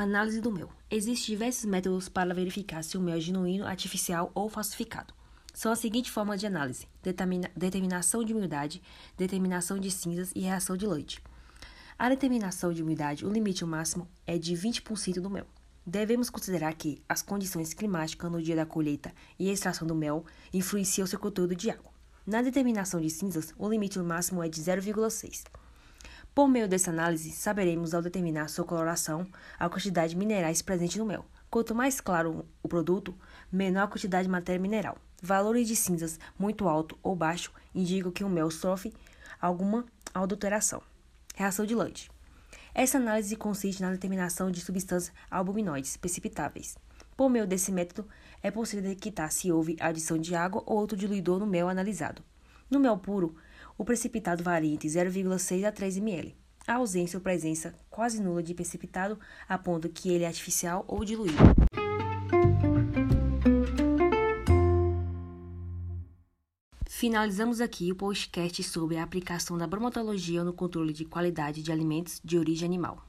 Análise do mel. Existem diversos métodos para verificar se o mel é genuíno, artificial ou falsificado. São as seguintes formas de análise: determina determinação de umidade, determinação de cinzas e reação de leite. A determinação de umidade, o limite máximo é de 20% do mel. Devemos considerar que as condições climáticas no dia da colheita e extração do mel influenciam seu conteúdo de água. Na determinação de cinzas, o limite máximo é de 0,6. Por meio dessa análise, saberemos ao determinar sua coloração a quantidade de minerais presente no mel. Quanto mais claro o produto, menor a quantidade de matéria mineral. Valores de cinzas muito alto ou baixo indicam que o mel sofre alguma adulteração. Reação de Lloyd. Essa análise consiste na determinação de substâncias albuminoides precipitáveis. Por meio desse método, é possível detectar se houve adição de água ou outro diluidor no mel analisado. No mel puro, o precipitado varia entre 0,6 a 3 ml. A ausência ou presença quase nula de precipitado aponta que ele é artificial ou diluído. Finalizamos aqui o podcast sobre a aplicação da bromatologia no controle de qualidade de alimentos de origem animal.